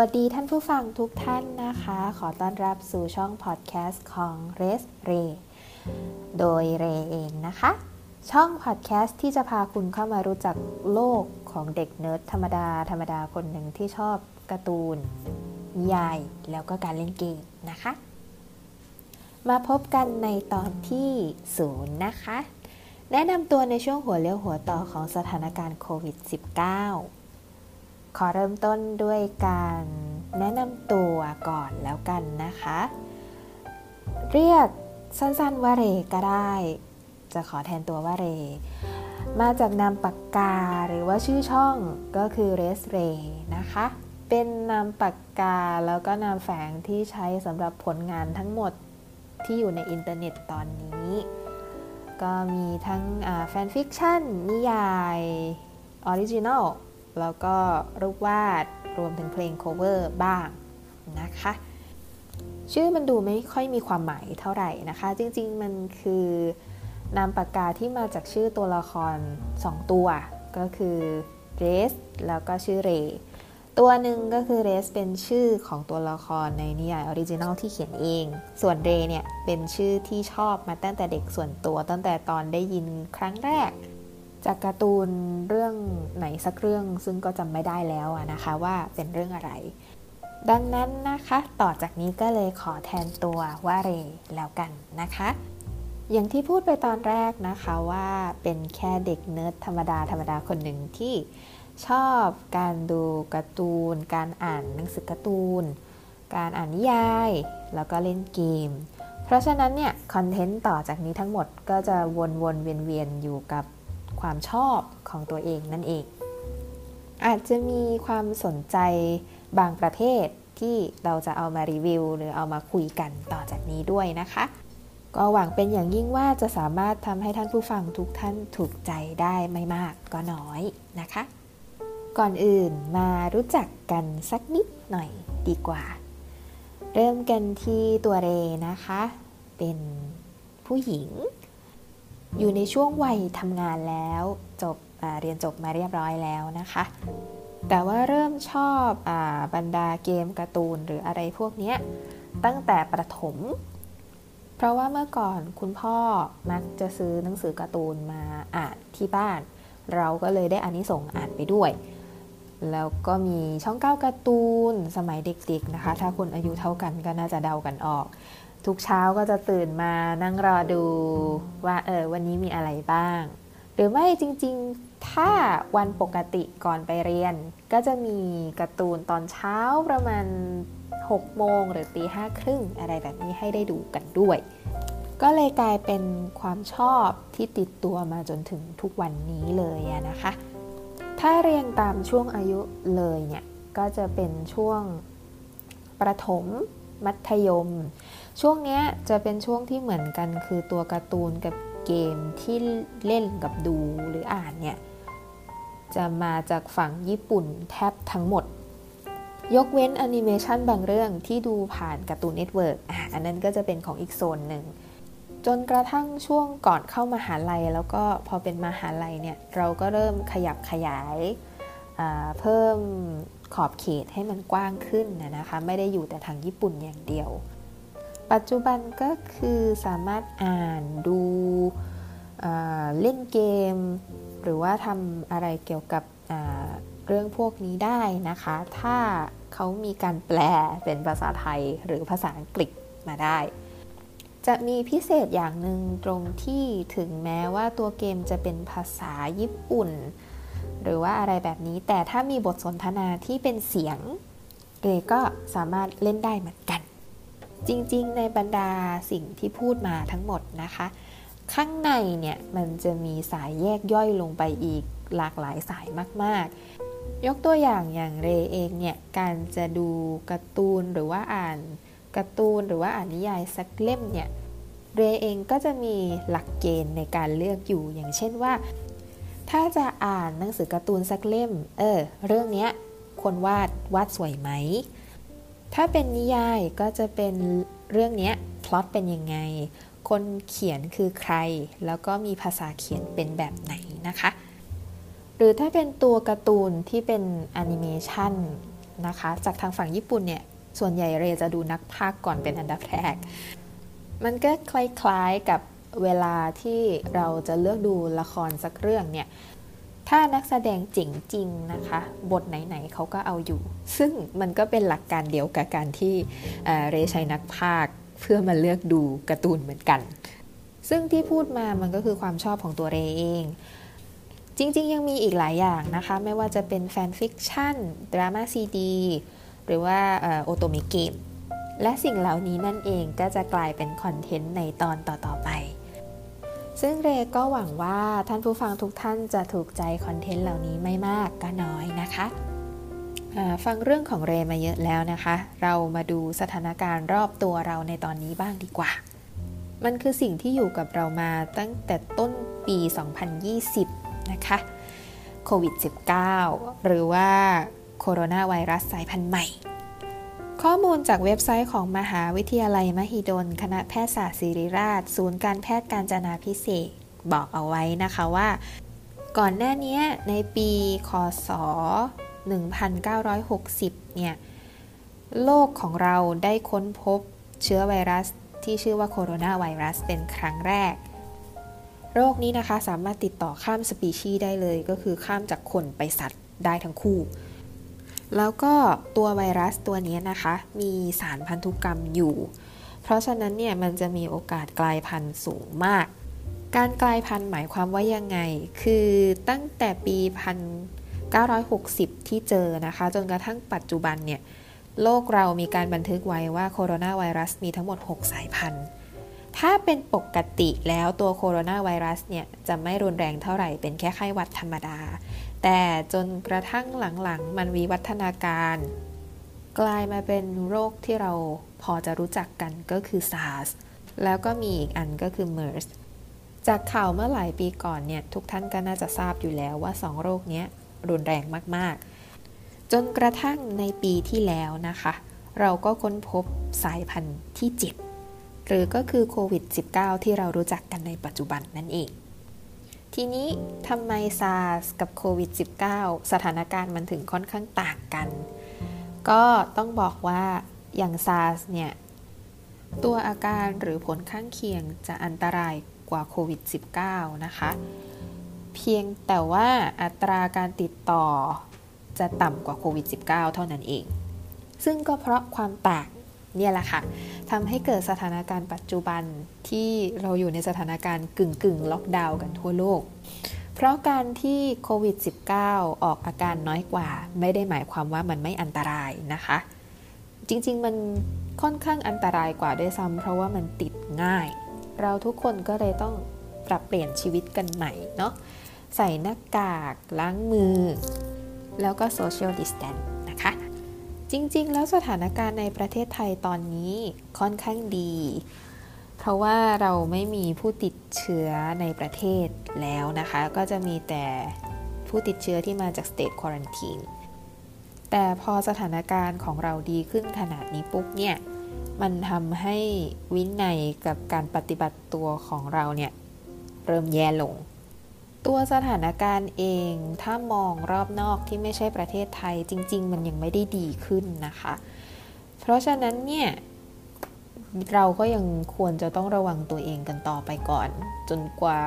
วัสดีท่านผู้ฟังทุกท่านนะคะ ขอต้อนรับสู่ช่องพอดแคสต์ของ Res Ray โดยเรเองนะคะ ช่องพอดแคสต์ที่จะพาคุณเข้ามารู้จักโลกของเด็กเนิร์ดธรรมดา ธรรมดาคนหนึ่งที่ชอบการ์ตูนนิยายแล้วก็การเล่นเกมนะคะ มาพบกันในตอนที่ศูนย์นะคะ แนะนำตัวในช่วงหัวเลี้ยวหัวต่อของสถานการณ์โควิด -19 ขอเริ่มต้นด้วยการแนะนำตัวก่อนแล้วกันนะคะ เรียกสั้นๆว่าเรก็ได้ จะขอแทนตัวว่าเร มาจากนามปากกาหรือว่าชื่อช่องก็คือเรสเรนะคะ เป็นนามปากกาแล้วก็นามแฝงที่ใช้สำหรับผลงานทั้งหมดที่อยู่ในอินเทอร์เน็ตตอนนี้ ก็มีทั้งfan fiction นิยาย original แล้วก็รูปวาดรวมถึงเพลง cover บ้างนะคะ ชื่อมันดูไม่ค่อยมีความหมายเท่าไหร่นะคะ จริงๆมันคือนามปากกาที่มาจากชื่อตัวละคร 2 ตัว ก็คือเรสแล้วก็ชื่อเรตัวหนึ่งก็คือเรสเป็นชื่อของตัวละครในนิยาย original ที่เขียนเอง ส่วนเรเนี่ยเป็นชื่อที่ชอบมาตั้งแต่เด็กส่วนตัวตั้งแต่ตอนได้ยินครั้งแรก จากการ์ตูนเรื่องไหนสักเรื่องซึ่งก็จำไม่ได้แล้วนะคะว่าเป็นเรื่องอะไร ดังนั้นนะคะ ต่อจากนี้ก็เลยขอแทนตัวว่าเรแล้วกันนะคะ อย่างที่พูดไปตอนแรกนะคะว่าเป็นแค่เด็กเนิร์ดธรรมดาธรรมดาคนหนึ่งที่ชอบการดูการ์ตูน การอ่านหนังสือการ์ตูน การอ่านนิยาย แล้วก็เล่นเกม เพราะฉะนั้นเนี่ยคอนเทนต์ต่อจากนี้ทั้งหมดก็จะวนๆเวียนๆอยู่กับ ความชอบของตัวเองนั่นเอง อาจจะมีความสนใจบางประเภทที่เราจะเอามารีวิว หรือเอามาคุยกันต่อจากนี้ด้วยนะคะ ก็หวังเป็นอย่างยิ่งว่าจะสามารถทำให้ท่านผู้ฟังทุกท่านถูกใจได้ไม่มากก็น้อยนะคะ ก่อนอื่นมารู้จักกันสักนิดหน่อยดีกว่า เริ่มกันที่ตัวเรนะคะ เป็นผู้หญิง อยู่ในช่วงวัยทำงานแล้วจบเรียนจบมาเรียบร้อยแล้วนะคะ แต่ว่าเริ่มชอบบรรดาเกมการ์ตูนหรืออะไรพวกนี้ตั้งแต่ประถม เพราะว่าเมื่อก่อนคุณพ่อมักจะซื้อหนังสือการ์ตูนมาอ่านที่บ้าน เราก็เลยได้อานิสงส์อ่านไปด้วย แล้วก็มีช่องเก้าการ์ตูนสมัยเด็กๆนะคะ ถ้าคนอายุเท่ากันก็น่าจะเดากันออก ทุกเช้าก็จะตื่นมานั่งรอดูว่าเออวันนี้มีอะไรบ้าง หรือไม่จริงๆ ถ้าวันปกติก่อนไปเรียน ก็จะมีการ์ตูนตอนเช้าประมาณ 6 โมงหรือตีห้าครึ่งอะไรแบบนี้ให้ได้ดูกันด้วย ก็เลยกลายเป็นความชอบที่ติดตัวมาจนถึงทุกวันนี้เลยนะคะ ถ้าเรียงตามช่วงอายุเลยเนี่ย ก็จะเป็นช่วงประถม มัธยม ช่วงนี้จะเป็นช่วงที่เหมือนกันคือตัวการ์ตูนกับเกมที่เล่นกับดูหรืออ่านเนี่ย จะมาจากฝั่งญี่ปุ่นแทบทั้งหมด ยกเว้นแอนิเมชันบางเรื่องที่ดูผ่าน Cartoon Network อะอันนั้นก็จะเป็นของอีกโซนหนึ่งจนกระทั่งช่วงก่อนเข้ามาหาลัย แล้วก็พอเป็นมาหาลัยเนี่ย เราก็เริ่มขยับขยายเพิ่ม ขอบเขตให้มันกว้างขึ้นนะคะ ไม่ได้อยู่แต่ทางญี่ปุ่นอย่างเดียว ปัจจุบันก็คือสามารถอ่านดูเล่นเกม หรือว่าทำอะไรเกี่ยวกับเรื่องพวกนี้ได้นะคะ ถ้าเขามีการแปลเป็นภาษาไทยหรือภาษาอังกฤษมาได้ จะมีพิเศษอย่างหนึ่งตรงที่ถึงแม้ว่าตัวเกมจะเป็นภาษาญี่ปุ่น หรือว่าอะไรแบบนี้ แต่ถ้ามีบทสนทนาที่เป็นเสียงเกก็สามารถเล่นได้เหมือนกัน จริงๆ ในบรรดาสิ่งที่พูดมาทั้งหมดนะคะ ข้างในเนี่ยมันจะมีสายแยกย่อยลงไปอีกหลากหลายสายมากๆ ยกตัวอย่างอย่างเรเองเนี่ยการจะดูการ์ตูนหรือว่าอ่านการ์ตูนหรือว่าอ่านนิยายสักเล่มเนี่ยเรเองก็จะมีหลักเกณฑ์ในการเลือกอยู่อย่างเช่นว่า ถ้าจะอ่านหนังสือการ์ตูนสักเล่ม เออ เรื่องนี้คนวาดวาดสวยไหม ถ้าเป็นนิยายก็จะเป็นเรื่องนี้พล็อตเป็นยังไง คนเขียนคือใคร แล้วก็มีภาษาเขียนเป็นแบบไหนนะคะ หรือถ้าเป็นตัวการ์ตูนที่เป็นแอนิเมชันนะคะ จากทางฝั่งญี่ปุ่นเนี่ย ส่วนใหญ่เรจะดูนักพากก่อนเป็นอันดับแรก มันก็คล้ายๆกับ เวลาที่เราจะเลือกดูละครสักเรื่องเนี่ย ถ้านักแสดงเจ๋งจริงนะคะ บทไหนๆเขาก็เอาอยู่ ซึ่งมันก็เป็นหลักการเดียวกับการที่เรใช้นักพากย์เพื่อมาเลือกดูการ์ตูนเหมือนกัน ซึ่งที่พูดมามันก็คือความชอบของตัวเรเองจริง ๆ ยังมีอีกหลายอย่างนะคะ ไม่ว่าจะเป็น fan fiction drama CD หรือว่า otome game และสิ่งเหล่านี้นั่นเองก็จะกลายเป็นคอนเทนต์ในตอนต่อ ๆ ไป ซึ่งเรก็หวังว่าท่านผู้ฟังทุกท่านจะถูกใจคอนเทนต์เหล่านี้ไม่มากก็น้อยนะคะฟังเรื่องของเรมาเยอะแล้วนะคะ เรามาดูสถานการณ์รอบตัวเราในตอนนี้บ้างดีกว่า มันคือสิ่งที่อยู่กับเรามาตั้งแต่ต้นปี 2020 นะคะโควิด -19 หรือว่าโคโรนาไวรัสสายพันธุ์ใหม่ ข้อมูลจากเว็บไซต์ของมหาวิทยาลัยมหิดล คณะแพทยศาสตร์ศิริราช ศูนย์การแพทย์การจนาพิเศษบอกเอาไว้นะคะว่า ก่อนหน้านี้ในปีคศ 1960 เนี่ย โลกของเราได้ค้นพบเชื้อไวรัสที่ชื่อว่าโคโรนาไวรัสเป็นครั้งแรก โรคนี้นะคะสามารถติดต่อข้ามสปีชีส์ได้เลย ก็คือข้ามจากคนไปสัตว์ได้ทั้งคู่ แล้วก็ตัวไวรัสตัวนี้นะคะ มีสารพันธุกรรมอยู่ เพราะฉะนั้นเนี่ยมันจะมีโอกาสกลายพันธุ์สูงมาก การกลายพันธุ์หมายความว่ายังไง คือตั้งแต่ปี 1960 ที่เจอนะคะ จนกระทั่งปัจจุบันเนี่ยโลกเรามีการบันทึกไว้ว่าโคโรนาไวรัสมีทั้งหมด 6 สายพันธุ์ ถ้าเป็นปกติแล้วตัวโคโรนาไวรัสเนี่ยจะไม่รุนแรงเท่าไหร่เป็นแค่ไข้หวัดธรรมดา แต่จนกระทั่งหลังๆ มันวิวัฒนาการ กลายมาเป็นโรคที่เราพอจะรู้จักกันก็คือ SARS แล้วก็มีอีกอันก็คือ MERS จากข่าวเมื่อหลายปีก่อนเนี่ยทุกท่านก็น่าจะทราบอยู่แล้วว่าสองโรคนี้รุนแรงมากๆ จนกระทั่งในปีที่แล้วนะคะ เราก็ค้นพบสายพันธุ์ที่ 7 หรือก็คือโควิด -19 ที่เรารู้จักกันในปัจจุบันนั่นเอง ทีนี้ทำไมซาร์สกับโควิด -19 สถานการณ์มันถึงค่อนข้างต่างกัน ก็ต้องบอกว่าอย่างซาร์สเนี่ย ตัวอาการหรือผลข้างเคียงจะอันตรายกว่าโควิด -19 นะคะ เพียงแต่ว่าอัตราการติดต่อจะต่ำกว่าโควิด -19 เท่านั้นเอง ซึ่งก็เพราะความต่าง เนี่ยแหละค่ะทำให้เกิดสถานการณ์ปัจจุบันที่เราอยู่ในสถานการณ์กึ่งกึ่งล็อกดาวน์กันทั่วโลก เพราะการที่โควิด -19 ออกอาการน้อยกว่า ไม่ได้หมายความว่ามันไม่อันตรายนะคะ จริงๆมันค่อนข้างอันตรายกว่าด้วยซ้ำเพราะว่ามันติดง่าย เราทุกคนก็เลยต้องปรับเปลี่ยนชีวิตกันใหม่เนาะใส่หน้ากากล้างมือ แล้วก็โซเชียลดิสแตนนะคะ จริง ๆ แล้วสถานการณ์ในประเทศไทยตอนนี้ค่อนข้างดี เพราะว่าเราไม่มีผู้ติดเชื้อในประเทศแล้วนะคะ ก็จะมีแต่ผู้ติดเชื้อที่มาจากสเตทควอรันทีนแต่พอสถานการณ์ของเราดีขึ้นขนาดนี้ปุ๊บเนี่ย มันทำให้วินัยกับการปฏิบัติตัวของเราเนี่ย เริ่มแย่ลง ตัวสถานการณ์เองถ้ามองรอบนอกที่ไม่ใช่ประเทศไทยจริง ๆ มันยังไม่ได้ดีขึ้นนะคะ เพราะฉะนั้นเนี่ยเราก็ยังควรจะต้องระวังตัวเองกันต่อไปก่อน จนกว่า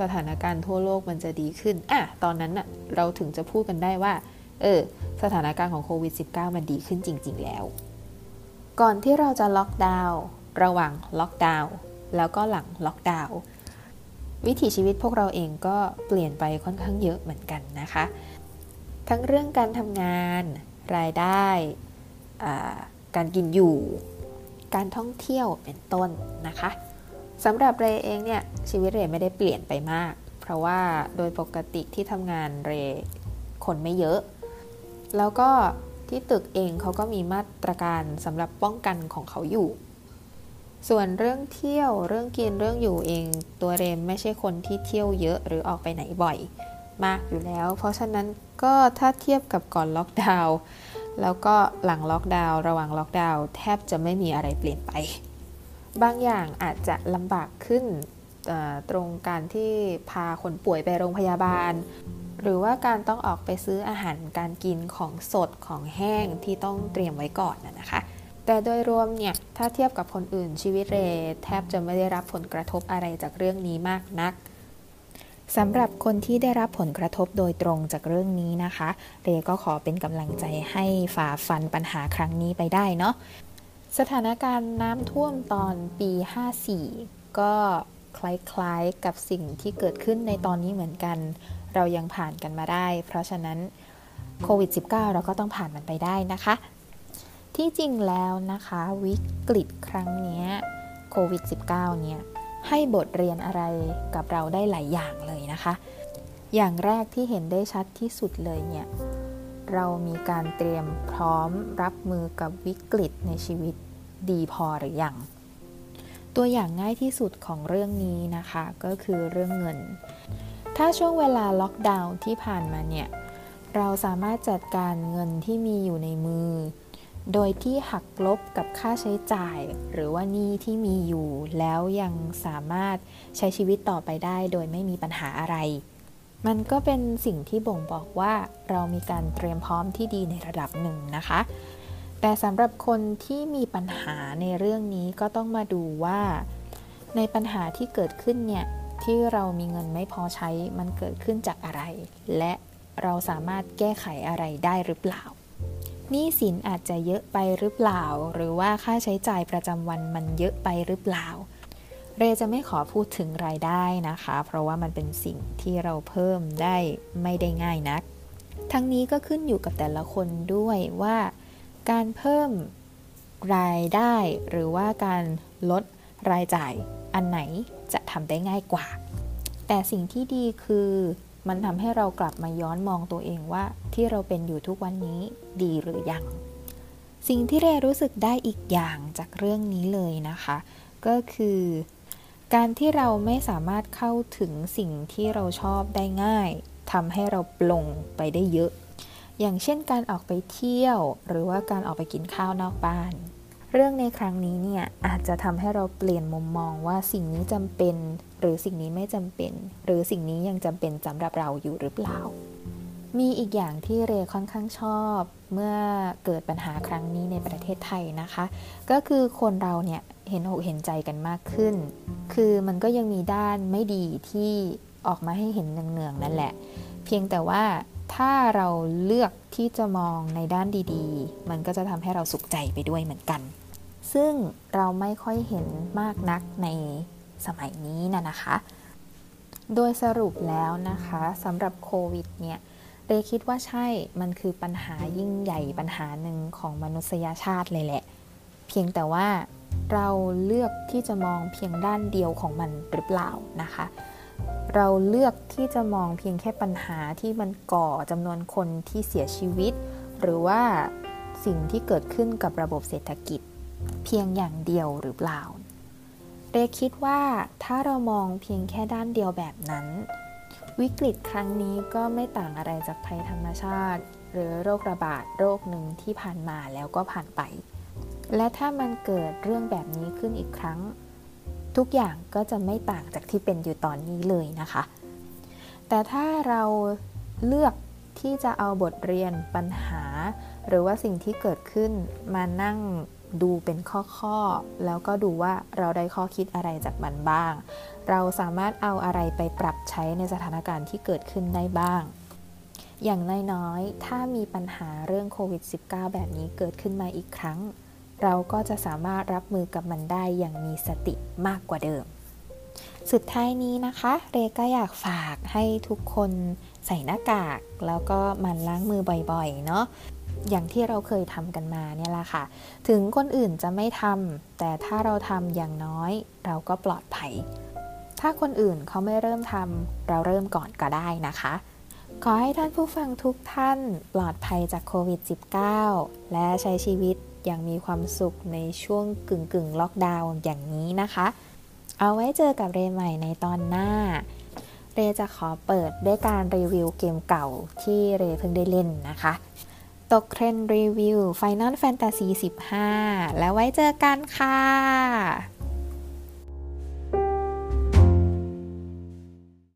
สถานการณ์ทั่วโลกมันจะดีขึ้นอะตอนนั้นน่ะเราถึงจะพูดกันได้ว่า เออ สถานการณ์ของโควิด -19 มันดีขึ้นจริง ๆ แล้ว ก่อนที่เราจะล็อกดาวน์ระหว่างล็อกดาวน์แล้วก็หลังล็อกดาวน์ วิถีชีวิตพวกเราเองก็เปลี่ยนไปค่อนข้างเยอะเหมือนกันนะคะ ทั้งเรื่องการทำงาน รายได้ การกินอยู่ การท่องเที่ยวเป็นต้นนะคะสำหรับเรเองเนี่ยชีวิตเรไม่ได้เปลี่ยนไปมาก เพราะว่าโดยปกติที่ทำงานเรคนไม่เยอะ แล้วก็ที่ตึกเองเขาก็มีมาตรการสำหรับป้องกันของเขาอยู่ ส่วนเรื่องเที่ยวเรื่องกินเรื่องอยู่เอง ตัวเรมไม่ใช่คนที่เที่ยวเยอะหรือออกไปไหนบ่อย มากอยู่แล้ว เพราะฉะนั้นก็ถ้าเทียบกับก่อนล็อกดาวน์แล้วก็หลังล็อกดาวน์ระหว่างล็อกดาวน์แทบจะไม่มีอะไรเปลี่ยนไป บางอย่างอาจจะลำบากขึ้นตรงการที่พาคนป่วยไปโรงพยาบาล หรือว่าการต้องออกไปซื้ออาหารการกินของสดของแห้งที่ต้องเตรียมไว้ก่อนนะคะ แต่โดยรวมเนี่ย ถ้าเทียบกับคนอื่นชีวิตเรแทบจะไม่ได้รับผลกระทบอะไรจากเรื่องนี้มากนักสำหรับคนที่ได้รับผลกระทบโดยตรงจากเรื่องนี้นะคะ เรก็ขอเป็นกำลังใจให้ฝ่าฟันปัญหาครั้งนี้ไปได้เนาะสถานการณ์น้ำท่วมตอนปี 54 ก็คล้ายๆกับสิ่งที่เกิดขึ้นในตอนนี้เหมือนกัน เรายังผ่านกันมาได้ เพราะฉะนั้นโควิด -19 เราก็ต้องผ่านมันไปได้นะคะ ที่จริงแล้วนะคะวิกฤตครั้งนี้โควิด -19 เนี่ยให้บทเรียนอะไรกับเราได้หลายอย่างเลยนะคะ อย่างแรกที่เห็นได้ชัดที่สุดเลยเนี่ยเรามีการเตรียมพร้อมรับมือกับวิกฤตในชีวิตดีพอหรือยัง ตัวอย่างง่ายที่สุดของเรื่องนี้นะคะก็คือเรื่องเงิน ถ้าช่วงเวลาล็อกดาวน์ที่ผ่านมาเนี่ยเราสามารถจัดการเงินที่มีอยู่ในมือ โดยที่หักลบกับค่าใช้จ่าย หรือว่านี่ที่มีอยู่ แล้วยังสามารถใช้ชีวิตต่อไปได้ โดยไม่มีปัญหาอะไร มันก็เป็นสิ่งที่บ่งบอกว่าเรามีการเตรียมพร้อมที่ดีในระดับหนึ่งนะคะ แต่สำหรับคนที่มีปัญหาในเรื่องนี้ก็ต้องมาดูว่า ในปัญหาที่เกิดขึ้นเนี่ยที่เรามีเงินไม่พอใช้มันเกิดขึ้นจากอะไร และเราสามารถแก้ไขอะไรได้หรือเปล่า หนี้สินอาจจะเยอะไปหรือเปล่า หรือว่าค่าใช้จ่ายประจำวันมันเยอะไปหรือเปล่า เรจะไม่ขอพูดถึงรายได้นะคะ เพราะว่ามันเป็นสิ่งที่เราเพิ่มได้ไม่ได้ง่ายนัก ทั้งนี้ก็ขึ้นอยู่กับแต่ละคนด้วยว่า การเพิ่มรายได้หรือว่าการลดรายจ่ายอันไหนจะทำได้ง่ายกว่า แต่สิ่งที่ดีคือ มันทำให้เรากลับมาย้อนมองตัวเองว่าที่เราเป็นอยู่ทุกวันนี้ดีหรือยัง สิ่งที่เรรู้สึกได้อีกอย่างจากเรื่องนี้เลยนะคะ ก็คือ การที่เราไม่สามารถเข้าถึงสิ่งที่เราชอบได้ง่ายทำให้เราปลงไปได้เยอะ อย่างเช่นการออกไปเที่ยว หรือว่าการออกไปกินข้าวนอกบ้าน เรื่องในครั้งนี้เนี่ยอาจจะทำให้เราเปลี่ยนมุมมองว่าสิ่งนี้จำเป็น หรือสิ่งนี้ไม่จำเป็น หรือสิ่งนี้ยังจำเป็นสำหรับเราอยู่หรือเปล่า มีอีกอย่างที่เรค่อนข้างชอบ เมื่อเกิดปัญหาครั้งนี้ในประเทศไทยนะคะ ก็คือคนเราเนี่ยเห็นอกเห็นใจกันมากขึ้น คือมันก็ยังมีด้านไม่ดีที่ออกมาให้เห็นเนืองๆนั่นแหละ เพียงแต่ว่าถ้าเราเลือกที่จะมองในด้านดีๆ มันก็จะทำให้เราสุขใจไปด้วยเหมือนกัน ซึ่งเราไม่ค่อยเห็นมากนักใน สมัยนี้นะนะคะ โดยสรุปแล้วนะคะสำหรับโควิดเนี่ยเรคิดว่าใช่มันคือปัญหายิ่งใหญ่ปัญหาหนึ่งของมนุษยชาติเลยแหละ เพียงแต่ว่าเราเลือกที่จะมองเพียงด้านเดียวของมันหรือเปล่านะคะ เราเลือกที่จะมองเพียงแค่ปัญหาที่มันก่อจำนวนคนที่เสียชีวิต หรือว่าสิ่งที่เกิดขึ้นกับระบบเศรษฐกิจ เพียงอย่างเดียวหรือเปล่า เรคิดว่าถ้าเรามองเพียงแค่ด้านเดียวแบบนั้น วิกฤตครั้งนี้ก็ไม่ต่างอะไรจากภัยธรรมชาติ หรือโรคระบาดโรคหนึ่งที่ผ่านมาแล้วก็ผ่านไป และถ้ามันเกิดเรื่องแบบนี้ขึ้นอีกครั้ง ทุกอย่างก็จะไม่ต่างจากที่เป็นอยู่ตอนนี้เลยนะคะ แต่ถ้าเราเลือกที่จะเอาบทเรียนปัญหา หรือว่าสิ่งที่เกิดขึ้นมานั่ง ดูเป็นข้อๆ แล้วก็ดูว่าเราได้ข้อคิดอะไรจากมันบ้าง เราสามารถเอาอะไรไปปรับใช้ในสถานการณ์ที่เกิดขึ้นได้บ้าง อย่างน้อยๆ ถ้ามีปัญหาเรื่องโควิด -19 แบบนี้เกิดขึ้นมาอีกครั้ง เราก็จะสามารถรับมือกับมันได้อย่างมีสติมากกว่าเดิม สุดท้ายนี้นะคะ เรก็อยากฝากให้ทุกคนใส่หน้ากาก แล้วก็มันล้างมือบ่อยๆ เนาะ อย่างที่เราเคยทำกันมาเนี่ยแหละค่ะ ถึงคนอื่นจะไม่ทำแต่ถ้าเราทำอย่างน้อย เราก็ปลอดภัย ถ้าคนอื่นเขาไม่เริ่มทำเราเริ่มก่อนก็ได้นะคะ ขอให้ท่านผู้ฟังทุกท่านปลอดภัยจากโควิด -19 และใช้ชีวิตอย่างมีความสุขในช่วงกึ่งกึ่งล็อกดาวน์อย่างนี้นะคะ เอาไว้เจอกับเรใหม่ในตอนหน้า เรจะขอเปิดด้วยการรีวิวเกมเก่าที่เรเพิ่งได้เล่นนะคะ ตกเทรนรีวิว Final Fantasy 15 แล้วไว้เจอกันค่ะ